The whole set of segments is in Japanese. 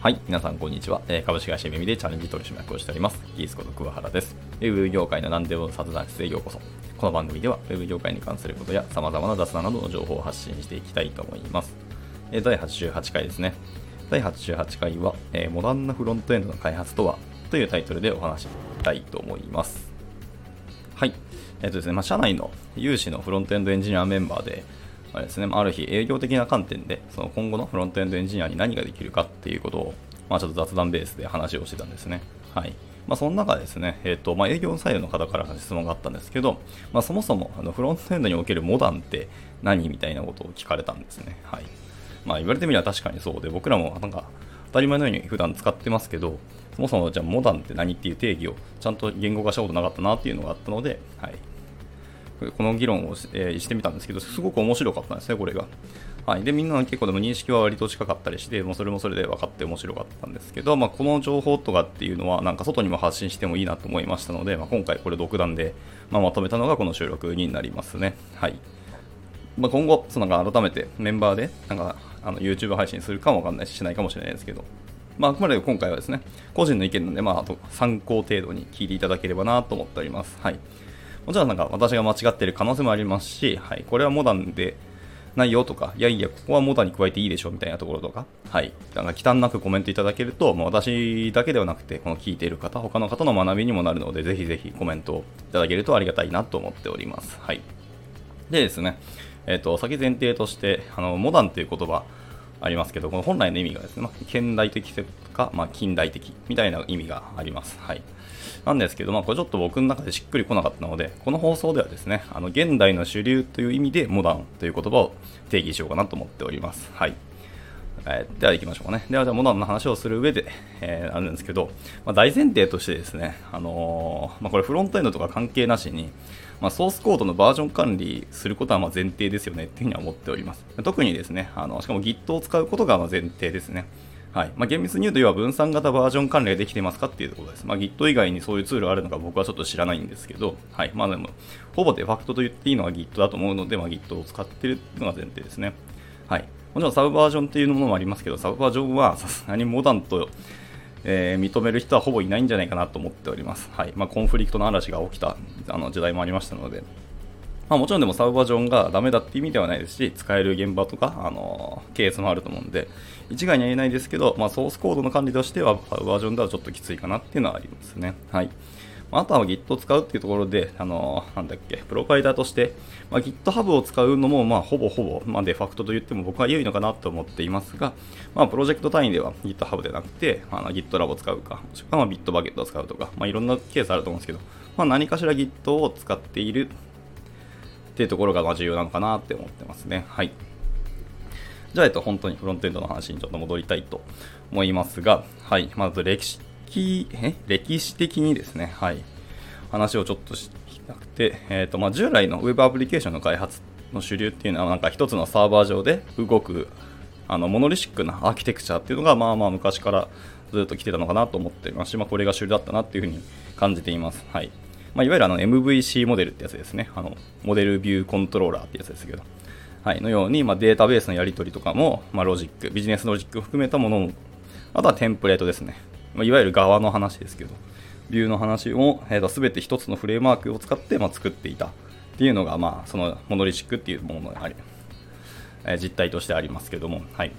はい、皆さんこんにちは。えー、株式会社ミミでチャレンジ取締役をしております。ギースこと桑原です。ウェブ業界の何でも雑談室へようこそ。この番組では、ウェブ業界に関することや様々な雑談などの情報を発信していきたいと思います。えー、第88回ですね。第88回は、えー、モダンなフロントエンドの開発とはというタイトルでお話したいと思います。はい。えっ、とですね、まあ、社内の有志のフロントエンドエンジニアメンバーで、あれですね、ある日営業的な観点で、その今後のフロントエンドエンジニアに何ができるかっていうことを、まあ、ちょっと雑談ベースで話をしてたんですね。はい。まあ、その中ですね、えっ、ー、と、まあ、営業サイドの方から質問があったんですけど、まあ、そもそもあのフロントエンドにおけるモダンって何みたいなことを聞かれたんですね。はい。まあ、言われてみれば確かにそうで、僕らもなんか当たり前のように普段使ってますけど、そもそもじゃあモダンって何っていう定義をちゃんと言語化したことなかったなっていうのがあったので、はい。この議論をし,、えー、してみたんですけど、すごく面白かったんですね、これが。はい、でみんな結構でも認識は割と近かったりして、もうそれもそれで分かって面白かったんですけど、まあ、この情報とかっていうのは、なんか外にも発信してもいいなと思いましたので、まあ、今回これ独断で、まあ、まとめたのがこの収録になりますね。はいまあ、今後、そのなんか改めてメンバーでなんかあの YouTube 配信するかもわかんないし、しないかもしれないですけど、まあ、あくまで今回はですね、個人の意見なんで、まあ、あと参考程度に聞いていただければなと思っております。はい。もちろんなんか私が間違ってる可能性もありますし、はい、これはモダンでないよとか、いやいや、ここはモダンに加えていいでしょうみたいなところとか、はい、なんか忌憚なくコメントいただけると、まあ、私だけではなくて、この聞いている方、他の方の学びにもなるので、ぜひぜひコメントをいただけるとありがたいなと思っております。はい。でですね、えっ、ー、と、先前提として、あの、モダンという言葉、ありますけど、この本来の意味がですね、まあ、現代的とか、まあ、近代的みたいな意味があります。はい。なんですけど、まあ、これちょっと僕の中でしっくりこなかったので、この放送ではですね、あの現代の主流という意味でモダンという言葉を定義しようかなと思っております。はい。えー、では行きましょうかね。では、じゃあモダンの話をする上で、えー、あるんですけど、まあ、大前提としてですね、あのー、まあ、これフロントエンドとか関係なしに、まあ、ソースコードのバージョン管理することはま前提ですよねっていうふうには思っております。特にですね、あのしかも Git を使うことがま前提ですね。はいまあ、厳密に言うと、要は分散型バージョン管理ができてますかっていうところです。まあ、Git 以外にそういうツールがあるのか僕はちょっと知らないんですけど、はいまあ、でもほぼデファクトと言っていいのは Git だと思うので、まあ、Git を使っているのが前提ですね。はい、もちろんサブバージョンっていうものもありますけど、サブバージョンはさすがにモダンと、えー、認める人はほぼいないんじゃないかなと思っております。はいまあ、コンフリクトの嵐が起きたあの時代もありましたので、まあ、もちろんでもサブバージョンがダメだって意味ではないですし、使える現場とか、あのケースもあると思うんで、一概には言えないですけど、まあ、ソースコードの管理としては、サブバージョンではちょっときついかなっていうのはありますね。はい。あとは Git を使うっていうところで、あのなんだっけ、プロバイダーとして、まあ、GitHub を使うのも、まあ、ほぼほぼ、まあ、デファクトと言っても僕は良いのかなと思っていますが、まあ、プロジェクト単位では GitHub でなくて、あの GitLab を使うか、もしくはまあ Bitbucket を使うとか、まあ、いろんなケースあると思うんですけど、まあ、何かしら Git を使っているっていうところが重要なのかなって思ってますね。はい。じゃあ、えっと、本当にフロントエンドの話にちょっと戻りたいと思いますが、はい。まず歴史、え？歴史的にですね、はい。話をちょっとしたくて、えっ、ー、と、まあ、従来の Web アプリケーションの開発の主流っていうのは、なんか一つのサーバー上で動く、あの、モノリシックなアーキテクチャっていうのが、まあまあ昔からずっと来てたのかなと思っていますし、まあ、これが主流だったなっていうふうに感じています。はい。まあ、いわゆるあの MVC モデルってやつですね。あのModel View Controller ってやつですけど。はい、のように、まあ、データベースのやり取りとかも、まあ、ロジック、ビジネスロジックを含めたものも、あとはテンプレートですね。まあ、いわゆるガワの話ですけど、ビューの話を、えー、と全て一つのフレームワークを使って、まあ、作っていたっていうのが、まあ、そのモノリシックっていうものがあり、えー、実態としてありますけども、はい。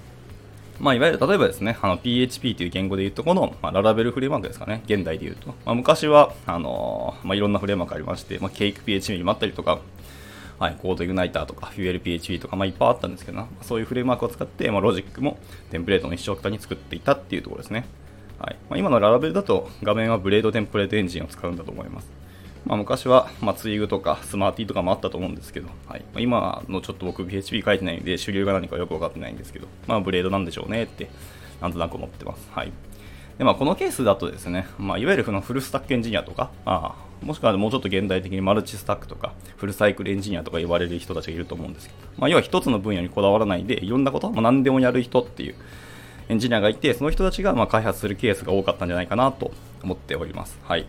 まあ、いわゆる例えばですね、あの PHP という言語で言うとこの、まあ、 Laravel フレームワークですかね、現代で言うと。まあ、昔は、あのー、まあ、いろんなフレームワークありまして、まあ、 CakePHP もあったりとか、はい、 CodeIgniter とか、 FuelPHP とか、まあ、いっぱいあったんですけどな、そういうフレームワークを使って、まあ、ロジックもテンプレートの一緒くたに作っていたっていうところですね。はいまあ、今の Laravel だと画面は Blade テンプレートエンジンを使うんだと思います。まあ、昔は、まあ、 Twig とか Smarty とかもあったと思うんですけど、はいまあ、今のちょっと僕 PHP 書いてないんで主流が何かよく分かってないんですけど、まあ、 Blade なんでしょうねってなんとなく思ってます。はいでまあ、このケースだとですね、まあ、いわゆるフルスタックエンジニアとか、あもしくはもうちょっと現代的にマルチスタックとか、フルサイクルエンジニアとか言われる人たちがいると思うんですけど、まあ、要は一つの分野にこだわらないで、いろんなこと、まあ、何でもやる人っていうエンジニアがいて、その人たちがま開発するケースが多かったんじゃないかなと思っております。はい。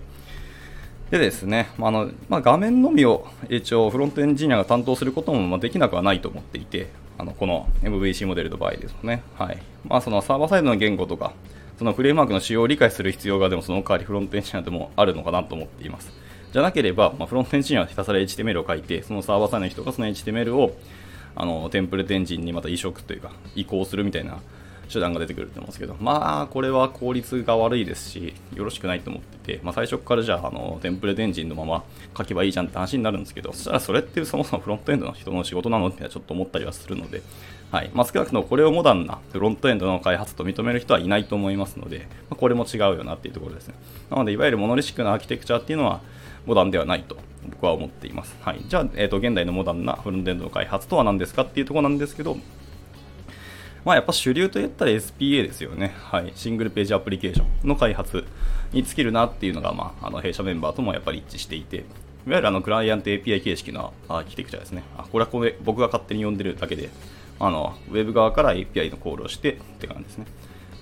でですね、まあのまあ、画面のみを一応フロントエンジニアが担当することもまできなくはないと思っていて、あのこの MVC モデルの場合ですね。はいまあ、そのサーバーサイドの言語とか、そのフレームワークの仕様を理解する必要がでもその代わりフロントエンジニアでもあるのかなと思っています。じゃなければ、まあ、フロントエンジニアはひたすら HTML を書いて、そのサーバーサイドの人がその HTML をあのテンプレートエンジンにまた移植というか移行するみたいな手段が出てくると思うんですけど、まあ、これは効率が悪いですし、よろしくないと思ってて、まあ、最初からじゃあ、あの、テンプレートエンジンのまま書けばいいじゃんって話になるんですけど、そしたらそれってそもそもフロントエンドの人の仕事なのってちょっと思ったりはするので、はい。まあ、少なくともこれをモダンなフロントエンドの開発と認める人はいないと思いますので、まあ、これも違うよなっていうところですね。なので、いわゆるモノリシックなアーキテクチャっていうのは、モダンではないと僕は思っています。はい。じゃあ、えっ、ー、と、現代のモダンなフロントエンドの開発とは何ですかっていうところなんですけど、まあ、やっぱ主流といったら SPA ですよね。はい。シングルページアプリケーションの開発に尽きるなっていうのが、まあ、あの弊社メンバーともやっぱり一致していて、いわゆるあのクライアント API 形式のアーキテクチャですね。あこれはこれ僕が勝手に呼んでるだけで、あのウェブ側から API のコールをしてって感じですね。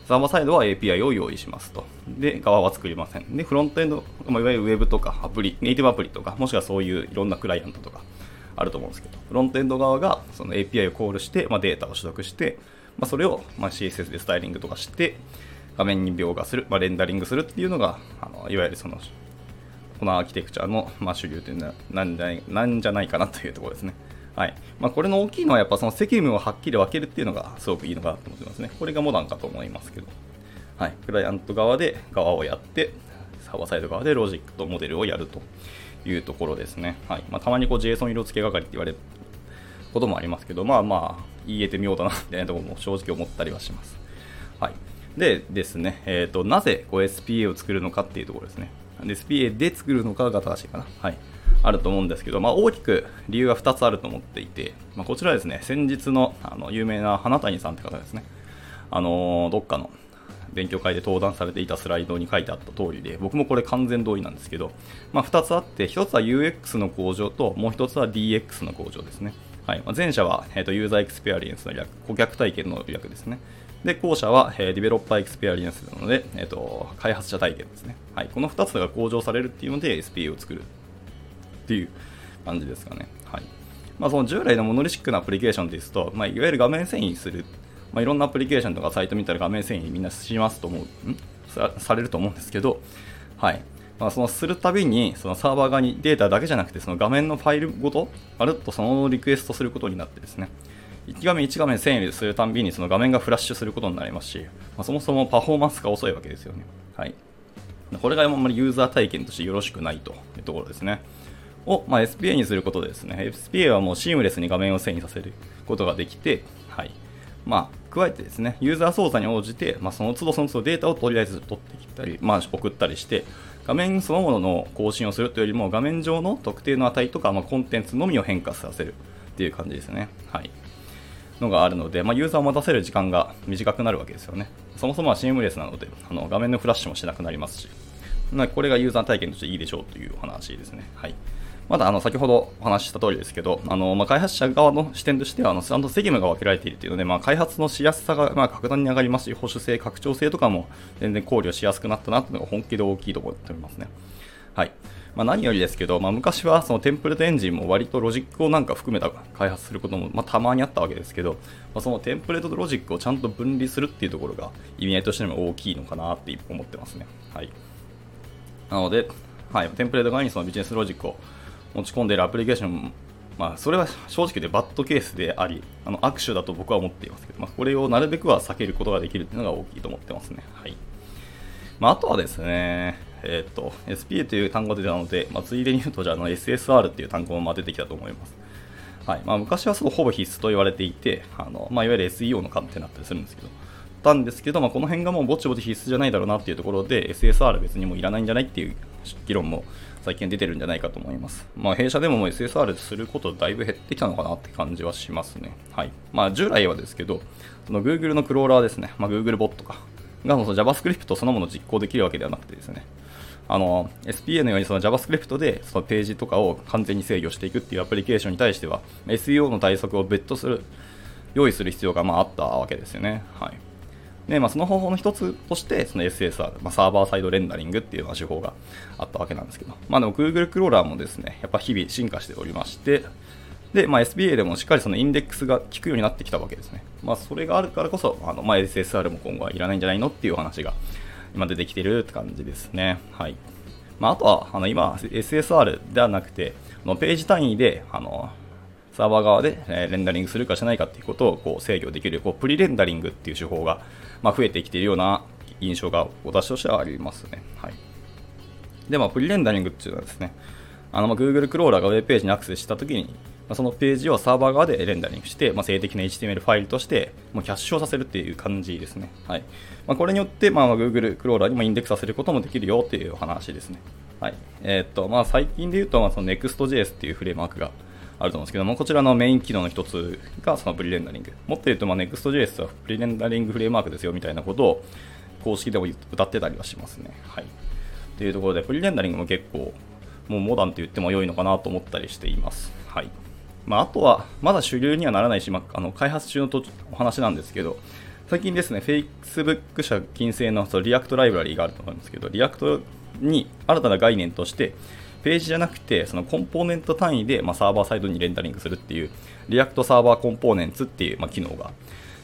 サーバーサイドは API を用意しますと。で、側は作りません。で、フロントエンド、まあ、いわゆるウェブとかアプリ、ネイティブアプリとか、もしくはそういういろんなクライアントとかあると思うんですけど、フロントエンド側がその API をコールして、まあ、データを取得して、まあ、それをま CSS でスタイリングとかして、画面に描画する、まあ、レンダリングするっていうのが、あのいわゆるその、このアーキテクチャの、ま主流というのはなんじゃなんじゃないかなというところですね。はいまあ、これの大きいのはやっぱその責務をはっきり分けるっていうのがすごくいいのかなと思ってますね。これがモダンかと思いますけど。はい、クライアント側で側をやって、サーバーサイド側でロジックとモデルをやるというところですね。はいまあ、たまにこう JSON 色付け係って言われこともありますけど、まあまあ、言えてみようだなみたいなところも正直思ったりはします。はい。でですね、えっ、ー、と、なぜこう SPA を作るのかっていうところですね。SPA で作るのかが正しいかな。はい。あると思うんですけど、まあ、大きく理由が2つあると思っていて、まあ、こちらですね、先日のあの有名な花谷さんって方ですね。あの、どっかの勉強会で登壇されていたスライドに書いてあった通りで、僕もこれ完全同意なんですけど、まあ、2つあって、1つは UX の向上と、もう1つは DX の向上ですね。はいま、前者は、えーと、 User Experience の略、顧客体験の略ですね。で、後者は、えー、 Developer Experience なので、えーと、開発者体験ですね。はい、この2つが向上されるっていうので SPA を作るっていう感じですかね。はいまあ、その従来のモノリシックなアプリケーションですと、まあ、いわゆる画面遷移する、まあ、いろんなアプリケーションとかサイト見たら画面遷移みんなしますと思う、ん？さされると思うんですけど、はいまあ、そのするたびにそのサーバー側にデータだけじゃなくてその画面のファイルごとまるっとそのリクエストすることになってですね1画面1画面遷移するたびにその画面がフラッシュすることになりますし、まあ、そもそもパフォーマンスが遅いわけですよね。はい、これがあんまりユーザー体験としてよろしくないというところですね。を、まあ、SPA にすることでですね、SPA はもうシームレスに画面を遷移させることができて、はいまあ、加えてですね、ユーザー操作に応じて、まあ、その都度その都度データをとりあえず取ってきたり、まあ、送ったりして、画面そのものの更新をするというよりも、画面上の特定の値とか、まあ、コンテンツのみを変化させるっていう感じですね。はい。のがあるので、まあ、ユーザーを待たせる時間が短くなるわけですよね。そもそもはシームレスなので、あの画面のフラッシュもしなくなりますし、これがユーザー体験としていいでしょうというお話ですね。はい。まだあの先ほどお話しした通りですけど、あのまあ、開発者側の視点としては、あのちゃんと責務が分けられているというので、まあ、開発のしやすさがまあ格段に上がりますし、保守性、拡張性とかも全然考慮しやすくなったなというのが本気で大きいと思っておりますね。はいまあ、何よりですけど、まあ、昔はそのテンプレートエンジンも割とロジックをなんか含めた開発することも、ま、たまにあったわけですけど、まあ、そのテンプレートとロジックをちゃんと分離するっていうところが意味合いとしても大きいのかなって思ってますね。はい、なので、はい、テンプレート側にそのビジネスロジックを持ち込んでいるアプリケーション、まあ、それは正直でバッドケースであり、あの握手だと僕は思っていますけど、まあ、これをなるべくは避けることができるというのが大きいと思ってますね。はいまあ、あとはですね、えっ、ー、と、SPA という単語が出たので、まあ、ついでに言うと、じゃあの SSR っていう単語も出てきたと思います。はいまあ、昔はそうほぼ必須と言われていて、あのまあ、いわゆる SEO の観点になったりするんですけど、たんですけど、まあ、この辺がもうぼちぼち必須じゃないだろうなっていうところで、SSR 別にもういらないんじゃないっていう議論も最近出てるんじゃないかと思います。まあ、弊社でももう SSR することだいぶ減ってきたのかなって感じはしますね。はい。まあ、従来はですけど、その Google のクローラーですね、まあ、Google ボットか、がその JavaScript そのものを実行できるわけではなくてですね、あの SPA のようにその JavaScript でそのページとかを完全に制御していくっていうアプリケーションに対しては SEO の対策を別途する用意する必要がまああったわけですよね。はいでまあ、その方法の一つとして、その SSR、まあ、サーバーサイドレンダリングっていうような手法があったわけなんですけど、まあ、でも Google クローラーもですね、やっぱ日々進化しておりまして、で、まあ、SBA でもしっかりそのインデックスが効くようになってきたわけですね。まあ、それがあるからこそ、あのまあ、SSR も今後はいらないんじゃないのっていう話が今出てきてるって感じですね。はい。まあ、あとは、あの今、SSR ではなくて、のページ単位で、あのサーバー側で、えレンダリングするかしないかっていうことをこう制御できるこうプリレンダリングっていう手法が、ま、増えてきているような印象が私としてはありますね。はい。で、まあ、プリレンダリングっていうのはですね、あのま Google クローラーがウェブページにアクセスしたときに、まそのページをサーバー側でレンダリングして、まあ、静的な HTML ファイルとしてもうキャッシュをさせるっていう感じですね。はいまあ、これによって、まあ、Google クローラーにもインデックスさせることもできるよっていう話ですね。はいえー、っとまあ、最近で言うと、まあ、その Next.js っていうフレームワークがあると思うんですけども、こちらのメイン機能の一つがそのプリレンダリング。もっと言うと、まあ、Next.js はプリレンダリングフレームワークですよみたいなことを公式でも謳ってたりはしますね。はい。というところで、プリレンダリングも結構、もうモダンと言っても良いのかなと思ったりしています。はい。まあ、あとは、まだ主流にはならないし、まあ、あの開発中のお話なんですけど、最近ですね、Facebook 社謹製のその React ライブラリーがあると思うんですけど、 Reactに新たな概念として、ページじゃなくて、そのコンポーネント単位で、まあ、サーバーサイドにレンダリングするっていう、 React Server Components っていう、まあ、機能が、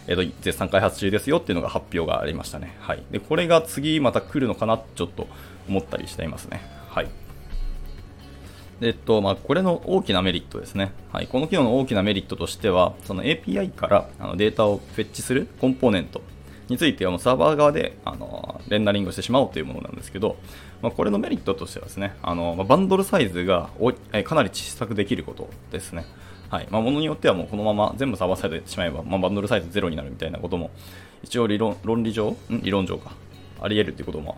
えー、と絶賛開発中ですよっていうのが発表がありましたね。はい。で、これが次また来るのかなちょっと思ったりしていますね。はい。えっとまあ、これの大きなメリットですね。はい、この機能の大きなメリットとしては、その API からあのデータをフェッチするコンポーネントについてはもうサーバー側であのレンダリングしてしまおうというものなんですけど、まあ、これのメリットとしてはですね、あのまあ、バンドルサイズがおかなり小さくできることですね。はいまあ、ものによってはもうこのまま全部サーバーサイドでしまえば、まあ、バンドルサイズゼロになるみたいなことも一応理論論理上ん？理論上かあり得るということも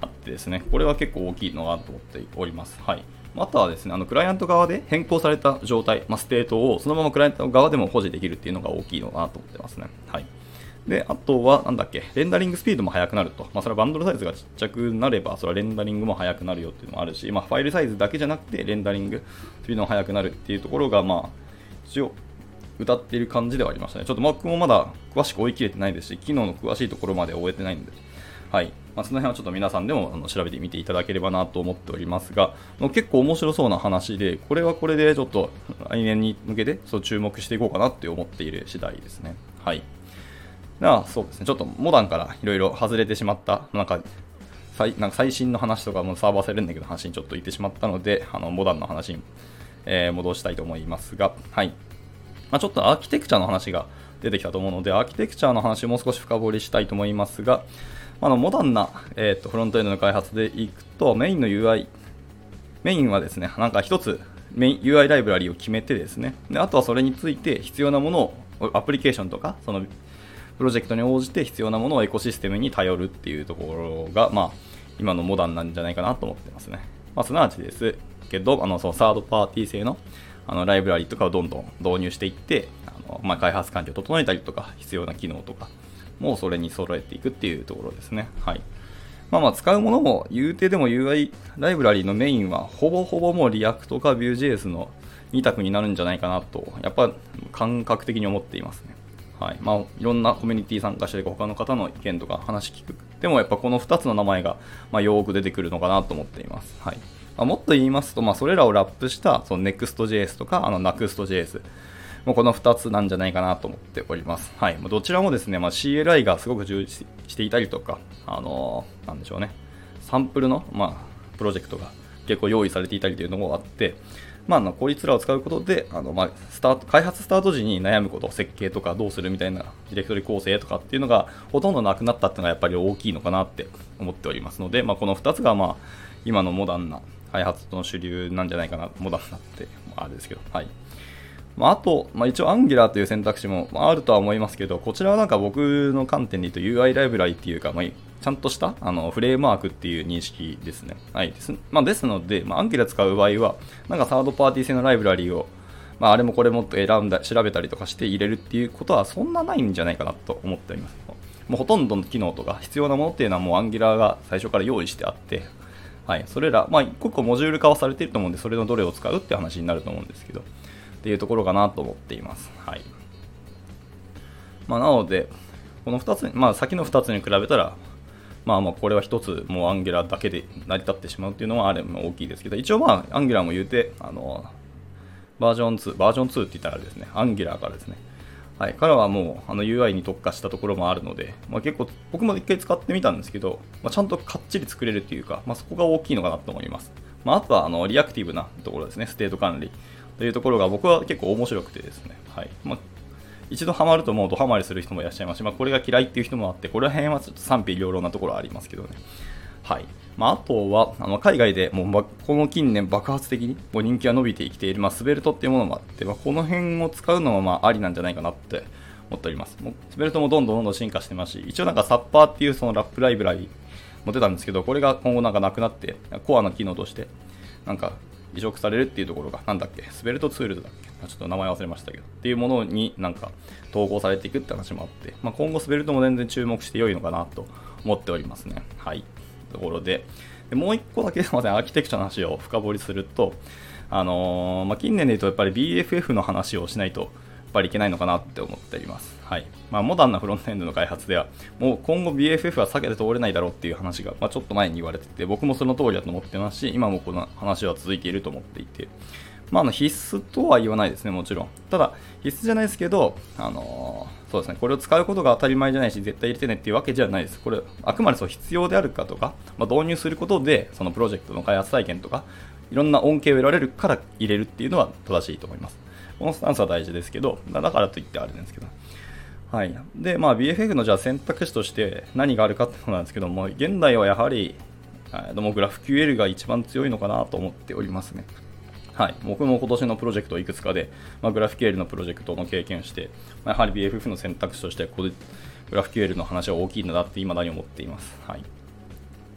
あってですねこれは結構大きいのかなと思っております。はいあとはですね、あのクライアント側で変更された状態、まあ、ステートをそのままクライアント側でも保持できるっていうのが大きいのかなと思ってますね。はい。で、あとは、なんだっけ、レンダリングスピードも速くなると。まあ、それはバンドルサイズがちっちゃくなれば、それはレンダリングも速くなるよっていうのもあるし、まあ、ファイルサイズだけじゃなくて、レンダリングスピードも速くなるっていうところが、まあ、一応、歌っている感じではありましたね。ちょっと僕もまだ詳しく追い切れてないですし、機能の詳しいところまで終えてないんで、はい。まあ、その辺はちょっと皆さんでもあの調べてみていただければなと思っておりますが、結構面白そうな話で、これはこれでちょっと来年に向けてそう注目していこうかなって思っている次第ですね。はい。では、そうですね、ちょっとモダンからいろいろ外れてしまった、なんか最なんか最新の話とかもサーバーセレンだけど話にちょっと言ってしまったので、あのモダンの話に、えー、戻したいと思いますが、はい。まあ、ちょっとアーキテクチャの話が出てきたと思うので、アーキテクチャの話もう少し深掘りしたいと思いますが、あのモダンな、えーと、フロントエンドの開発でいくと、メインの UI、メインはですね、なんか一つメイン UI ライブラリを決めてですね、であとはそれについて必要なものを、アプリケーションとか、そのプロジェクトに応じて必要なものをエコシステムに頼るっていうところが、まあ、今のモダンなんじゃないかなと思ってますね。まあ、すなわちですけど、あのそのサードパーティー製のあのライブラリとかをどんどん導入していって、あのまあ、開発環境を整えたりとか、必要な機能とか、もうそれに揃えていくっていうところですね。はい。まあまあ使うものも言うてでも UI ライブラリのメインはほぼほぼもう React か Vue.js の2択になるんじゃないかなと、やっぱ感覚的に思っていますね。はい。まあいろんなコミュニティ参加して他の方の意見とか話聞く。でもやっぱこの2つの名前が、まあ、よく出てくるのかなと思っています。はい。まあ、もっと言いますと、まあそれらをラップしたその Next.js とかあの Next.js もうこの2つなんじゃないかなと思っております。はい。どちらもですね、まあ、CLI がすごく充実していたりとか、あのー、なんでしょうね、サンプルの、まあ、プロジェクトが結構用意されていたりというのもあって、まあ、あのこいつらを使うことで、あのまあ、スタート開発スタート時に悩むこと、設計とかどうするみたいなディレクトリ構成とかっていうのがほとんどなくなったっていうのがやっぱり大きいのかなって思っておりますので、まあ、この2つが、まあ、今のモダンな開発の主流なんじゃないかな、モダンなって、あれですけど、はい。まあ、あと、まあ、一応 Angular という選択肢もあるとは思いますけど、こちらはなんか僕の観点で言うと UI ライブラリっていうか、まあ、ちゃんとしたあのフレームワークっていう認識ですね。はいですまあ、ですので、まあ、Angular 使う場合は、なんかサードパーティー製のライブラリを、まあ、あれもこれも選んだ、調べたりとかして入れるっていうことはそんなないんじゃないかなと思っております。もうほとんどの機能とか必要なものっていうのはもう Angular が最初から用意してあって、はい、それら、まあ、一個一個モジュール化はされていると思うんで、それのどれを使うって話になると思うんですけど、っていうところかなと思っています。はい。まあ、なので、この2つ、まあ、先の2つに比べたら、まあまあこれは1つもうアンギュラーだけで成り立ってしまうっていうのはあれも大きいですけど、一応まあアンギュラーも言うて、あの、バージョン2、バージョン2って言ったらですね、 Angular からですね。はい、彼はもうあの UI に特化したところもあるので、まあ、結構僕も一回使ってみたんですけど、まあ、ちゃんとかっちり作れるっていうか、まあ、そこが大きいのかなと思います。まあ、あとはあのリアクティブなところですね、ステート管理というところが僕は結構面白くてですね、はいまあ、一度ハマるともうドハマりする人もいらっしゃいますし、まあ、これが嫌いっていう人もあって、ここら辺はちょっと賛否両論なところはありますけどね。はい。まあ、あとは、あの海外でもう、この近年爆発的にもう人気が伸びてきている、まあ、 Svelte っていうものもあって、まあ、この辺を使うのもまあありなんじゃないかなって思っております。もうスベルトもどんどんどんどん進化してますし、一応なんかサッパーっていうそのラップライブラリも出たんですけど、これが今後なんかなくなって、コアな機能として、なんか移植されるっていうところが、なんだっけ、スベルトツールズだっけ、ちょっと名前忘れましたけど、っていうものになんか統合されていくって話もあって、まあ、今後スベルトも全然注目して良いのかなと思っておりますね。はい。ところで、でもう一個だけすみません、アーキテクチャの話を深掘りすると、あのー、まあ、近年で言うとやっぱり BFF の話をしないとやっ、ぱりいけないのかなって思っております。はいまあ、モダンなフロントエンドの開発では、もう今後 BFF は避けて通れないだろうっていう話が、まあ、ちょっと前に言われてて、僕もその通りだと思ってますし、今もこの話は続いていると思っていて、まあ、あの必須とは言わないですね、もちろん。ただ、必須じゃないですけど、あのー、そうですね、これを使うことが当たり前じゃないし、絶対入れてねっていうわけじゃないです。これ、あくまでそう必要であるかとか、まあ、導入することで、そのプロジェクトの開発体験とか、いろんな恩恵を得られるから入れるっていうのは正しいと思います。このスタンスは大事ですけど、だからといってあれですけど。はい。で、まあ BFF のじゃあ選択肢として何があるかってことなんですけども、現代はやはり、どもグラフ QL が一番強いのかなと思っておりますね。はい、僕も今年のプロジェクトいくつかで、まあ、グラフ QL のプロジェクトの経験をして、まあ、やはり BFF の選択肢としてここでグラフ QL の話は大きいんだなって未だに思っています。はい、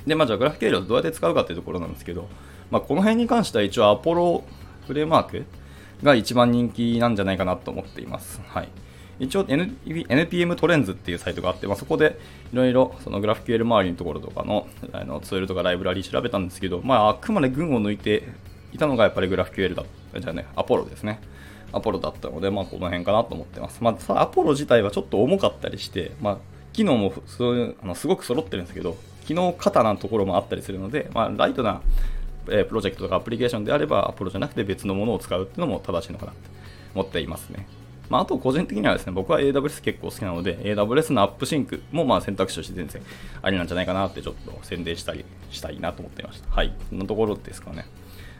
で、まあ、じゃあグラフ QL をどうやって使うかっていうところなんですけど、まあ、この辺に関しては一応アポロフレームワークが一番人気なんじゃないかなと思っています。はい。一応 NPM トレンズっていうサイトがあって、まあ、そこでいろいろそのグラフ QL 周りのところとかのあのツールとかライブラリー調べたんですけど、まあ、あくまで群を抜いていたのがやっぱりグラフ QL だじゃあね、アポロですね。アポロだったので、まあ、この辺かなと思ってます。まあ、アポロ自体はちょっと重かったりして、まあ、機能もそういうあのすごく揃ってるんですけど、機能過多なところもあったりするので、まあ、ライトなえプロジェクトとかアプリケーションであれば、 Apollo じゃなくて別のものを使うっていうのも正しいのかなと思っていますね。まあ、あと個人的にはですね、僕は AWS 結構好きなので、AWS の AppSync もまあ選択肢として全然ありなんじゃないかなってちょっと宣伝したりしたいなと思っていました。はい。こんなところですかね。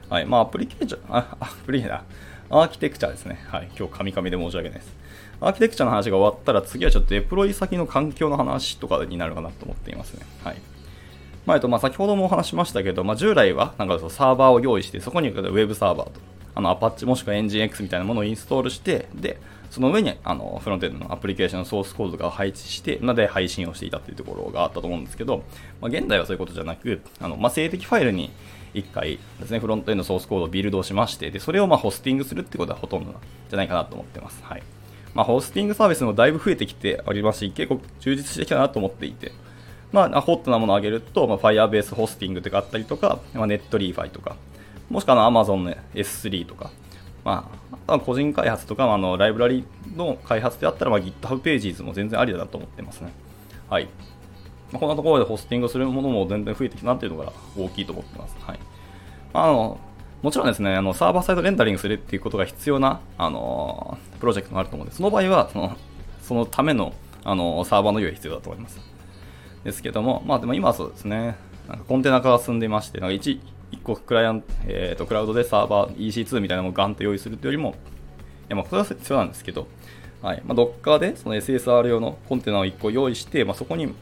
はい。まあ、アプリケーション、あ、アプリだ。アーキテクチャですね。はい。今日、カミカミで申し訳ないです。アーキテクチャの話が終わったら、次はちょっとデプロイ先の環境の話とかになるかなと思っていますね。はい。まあ、えっと、まあ、先ほどもお話しましたけど、まあ、従来は、なんかサーバーを用意して、そこにウェブサーバーと、あの、アパッチもしくはエンジン X みたいなものをインストールして、で、その上に、あの、フロントエンドのアプリケーションのソースコードが配置して、なので配信をしていたというところがあったと思うんですけど、まあ、現代はそういうことじゃなく、あの、まあ、静的ファイルに1回ですね、フロントエンドソースコードをビルドしまして、で、それをまホスティングするってことはほとんどじゃないかなと思ってます。はい。まあ、ホスティングサービスもだいぶ増えてきておりますし、結構充実してきたなと思っていて、まあ、ホットなものをあげると、まあ、Firebase ホスティングとかあったりとか、まあ、Netlify とか、もしくは Amazon の S3 とか、まあ、あとは個人開発とか、あのライブラリの開発であったら、まあ、GitHub Pages も全然ありだなと思ってますね。はい。まあ、こんなところでホスティングするものも全然増えてきたなっていうのが大きいと思ってます。はい。まあ、あのもちろんですね、あのサーバーサイドレンダリングするっていうことが必要な、あのプロジェクトがあると思うんで、その場合は、そのそのための、あのサーバーの用意が必要だと思います。ですけども、まあでも今はそうですね、なんかコンテナ化が進んでいまして、なんか 1, 1個クライアント、えーと、クラウドでサーバー EC2 みたいなのをガンと用意するというよりも、いやまあこれは必要なんですけど、はいまあ、Docker でその SSR 用のコンテナを1個用意して、まあ、そこに、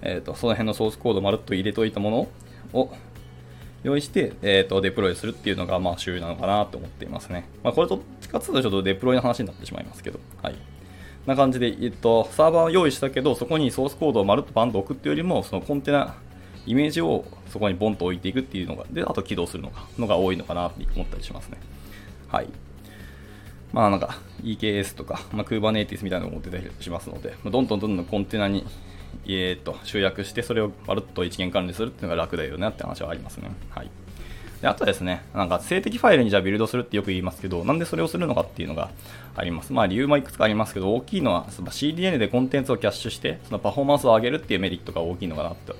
えーと、その辺のソースコードをまるっと入れといたものを用意して、えーと、デプロイするっていうのがまあ主流なのかなと思っていますね。まあ、これと近つとちょっとデプロイの話になってしまいますけど、はい。な感じで、えっと、サーバーを用意したけど、そこにソースコードをまるっとバンと置くっていうよりも、そのコンテナ、イメージをそこにボンと置いていくっていうのが、で、あと起動するのか、のが多いのかなって思ったりしますね。はい。まあなんか EKS とか、まあ、Kubernetes みたいなのも出たりしますので、どんどんどんどんコンテナに、えー、と集約して、それをまるっと一元管理するっていうのが楽だよねって話はありますね。はい。であとですね、なんか静的ファイルにじゃあビルドするってよく言いますけど、なんでそれをするのかっていうのがあります。まあ理由もいくつかありますけど、大きいのはその CDN でコンテンツをキャッシュして、そのパフォーマンスを上げるっていうメリットが大きいのかなと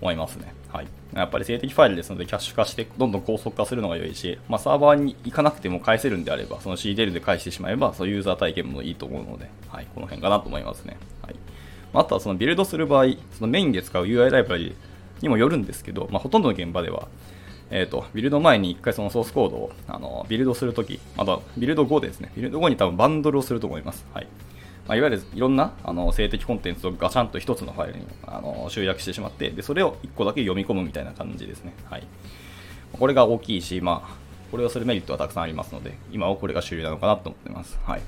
思いますね。はい。やっぱり静的ファイルですので、キャッシュ化してどんどん高速化するのが良いし、まあ、サーバーに行かなくても返せるんであれば、その CDL で返してしまえば、そのユーザー体験もいいと思うので、はい、この辺かなと思いますね。はい。あとはそのビルドする場合、そのメインで使う UI ライブラリにもよるんですけど、まあ、ほとんどの現場では、えっ、ー、と、ビルド前に一回そのソースコードを、あの、ビルドするとき、また、ビルド後ですね。ビルド後に多分バンドルをすると思います。はい。まあ、いわゆるいろんなあの性的コンテンツをガチャンと1つのファイルにあの集約してしまってでそれを1個だけ読み込むみたいな感じですね、はい、これが大きいし、まあ、これをするメリットはたくさんありますので今はこれが主流なのかなと思ってます、はい、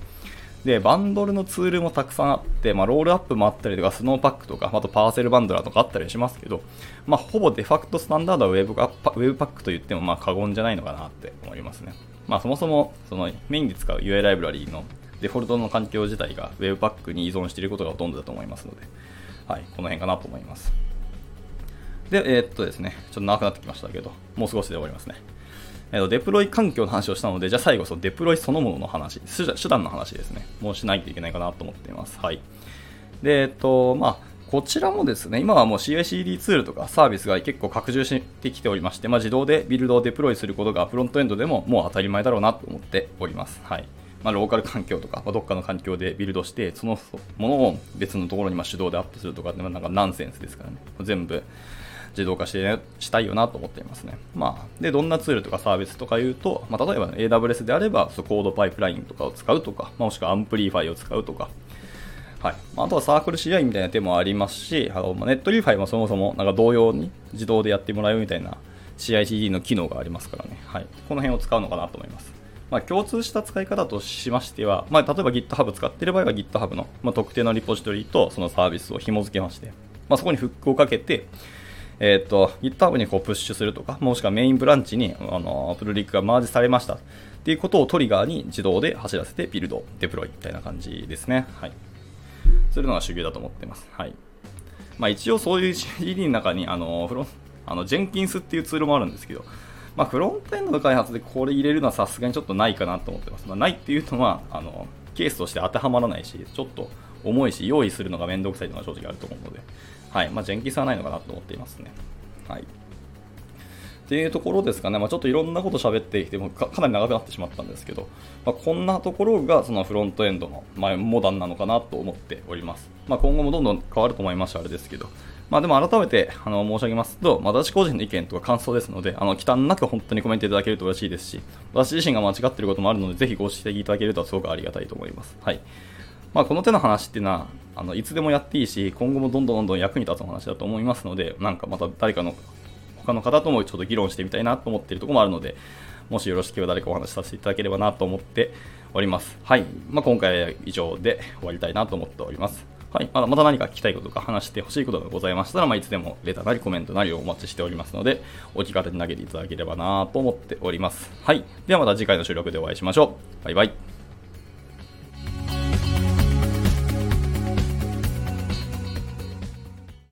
でバンドルのツールもたくさんあって、まあ、 Rollup もあったりとか Snowpack とかあと Parcel Bundler とかあったりしますけど、まあ、ほぼデファクトスタンダードはウェブ Webpack と言ってもまあ過言じゃないのかなって思いますね。まあ、そもそもそのメインで使う UI ライブラリーのデフォルトの環境自体が Webpack に依存していることがほとんどだと思いますので、はい、この辺かなと思います。で、えー、っとですね、ちょっと長くなってきましたけど、もう少しで終わりますね。えー、とデプロイ環境の話をしたので、じゃあ最後、そのデプロイそのものの話、手段の話ですね、もうしないといけないかなと思っています。はい。で、えっと、まあ、こちらもですね、今はもう CICD ツールとかサービスが結構拡充してきておりまして、まあ、自動でビルドをデプロイすることがフロントエンドでももう当たり前だろうなと思っております。はい。まあ、ローカル環境とか、まあ、どっかの環境でビルドして、そのものを別のところにま手動でアップするとかって、なんかナンセンスですからね。全部自動化して、ね、したいよなと思っていますね。まあ、で、どんなツールとかサービスとか言うと、まあ、例えば、ね、AWS であれば、そ CodePipeline とかを使うとか、まあ、もしくは Amplify を使うとか、はい。あとはサークル CI みたいな手もありますし、あの Netlify もそもそもなんか同様に自動でやってもらうみたいな CI/CD の機能がありますからね。はい。この辺を使うのかなと思います。まあ、共通した使い方としましては、まあ、例えば GitHub 使っている場合は GitHub の、まあ、特定のリポジトリとそのサービスを紐付けまして、まあ、そこにフックをかけて、えっ、と、GitHub にこうプッシュするとか、もしくはメインブランチにあのプルリックがマージされましたっていうことをトリガーに自動で走らせてビルド、デプロイみたいな感じですね。はい。そういうのが主流だと思ってます。はい。まあ、一応そういう CD の中にあのフロあのジェンキンスっていうツールもあるんですけど、まあ、フロントエンドの開発でこれ入れるのはさすがにちょっとないかなと思ってます。まあ、ないっていうのはあのケースとして当てはまらないし、ちょっと重いし、用意するのがめんどくさいというのが正直あると思うので、はいまあ、ジェンキスはないのかなと思っていますね。はいっていうところですかね、まあ、ちょっといろんなこと喋ってきてもかなり長くなってしまったんですけど、まあ、こんなところがそのフロントエンドの、まあ、モダンなのかなと思っております。まあ、今後もどんどん変わると思いますし、あれですけど、まあでも改めてあの申し上げますと、まあ、私個人の意見とか感想ですので、あの、忌憚なく本当にコメントいただけると嬉しいですし、私自身が間違っていることもあるので、ぜひご指摘いただけるとすごくありがたいと思います。はい。まあ、この手の話っていうのは、あのいつでもやっていいし、今後もどんどんどんどん役に立つお話だと思いますので、なんかまた誰かの、他の方ともちょっと議論してみたいなと思っているところもあるので、もしよろしければ誰かお話しさせていただければなと思っております。はい。まあ、今回は以上で終わりたいなと思っております。はい、まだまた何か聞きたいこととか話してほしいことがございましたら、まあ、いつでもレターなりコメントなりをお待ちしておりますので、お気軽に投げていただければなと思っております。はい。ではまた次回の収録でお会いしましょう。バイバイ。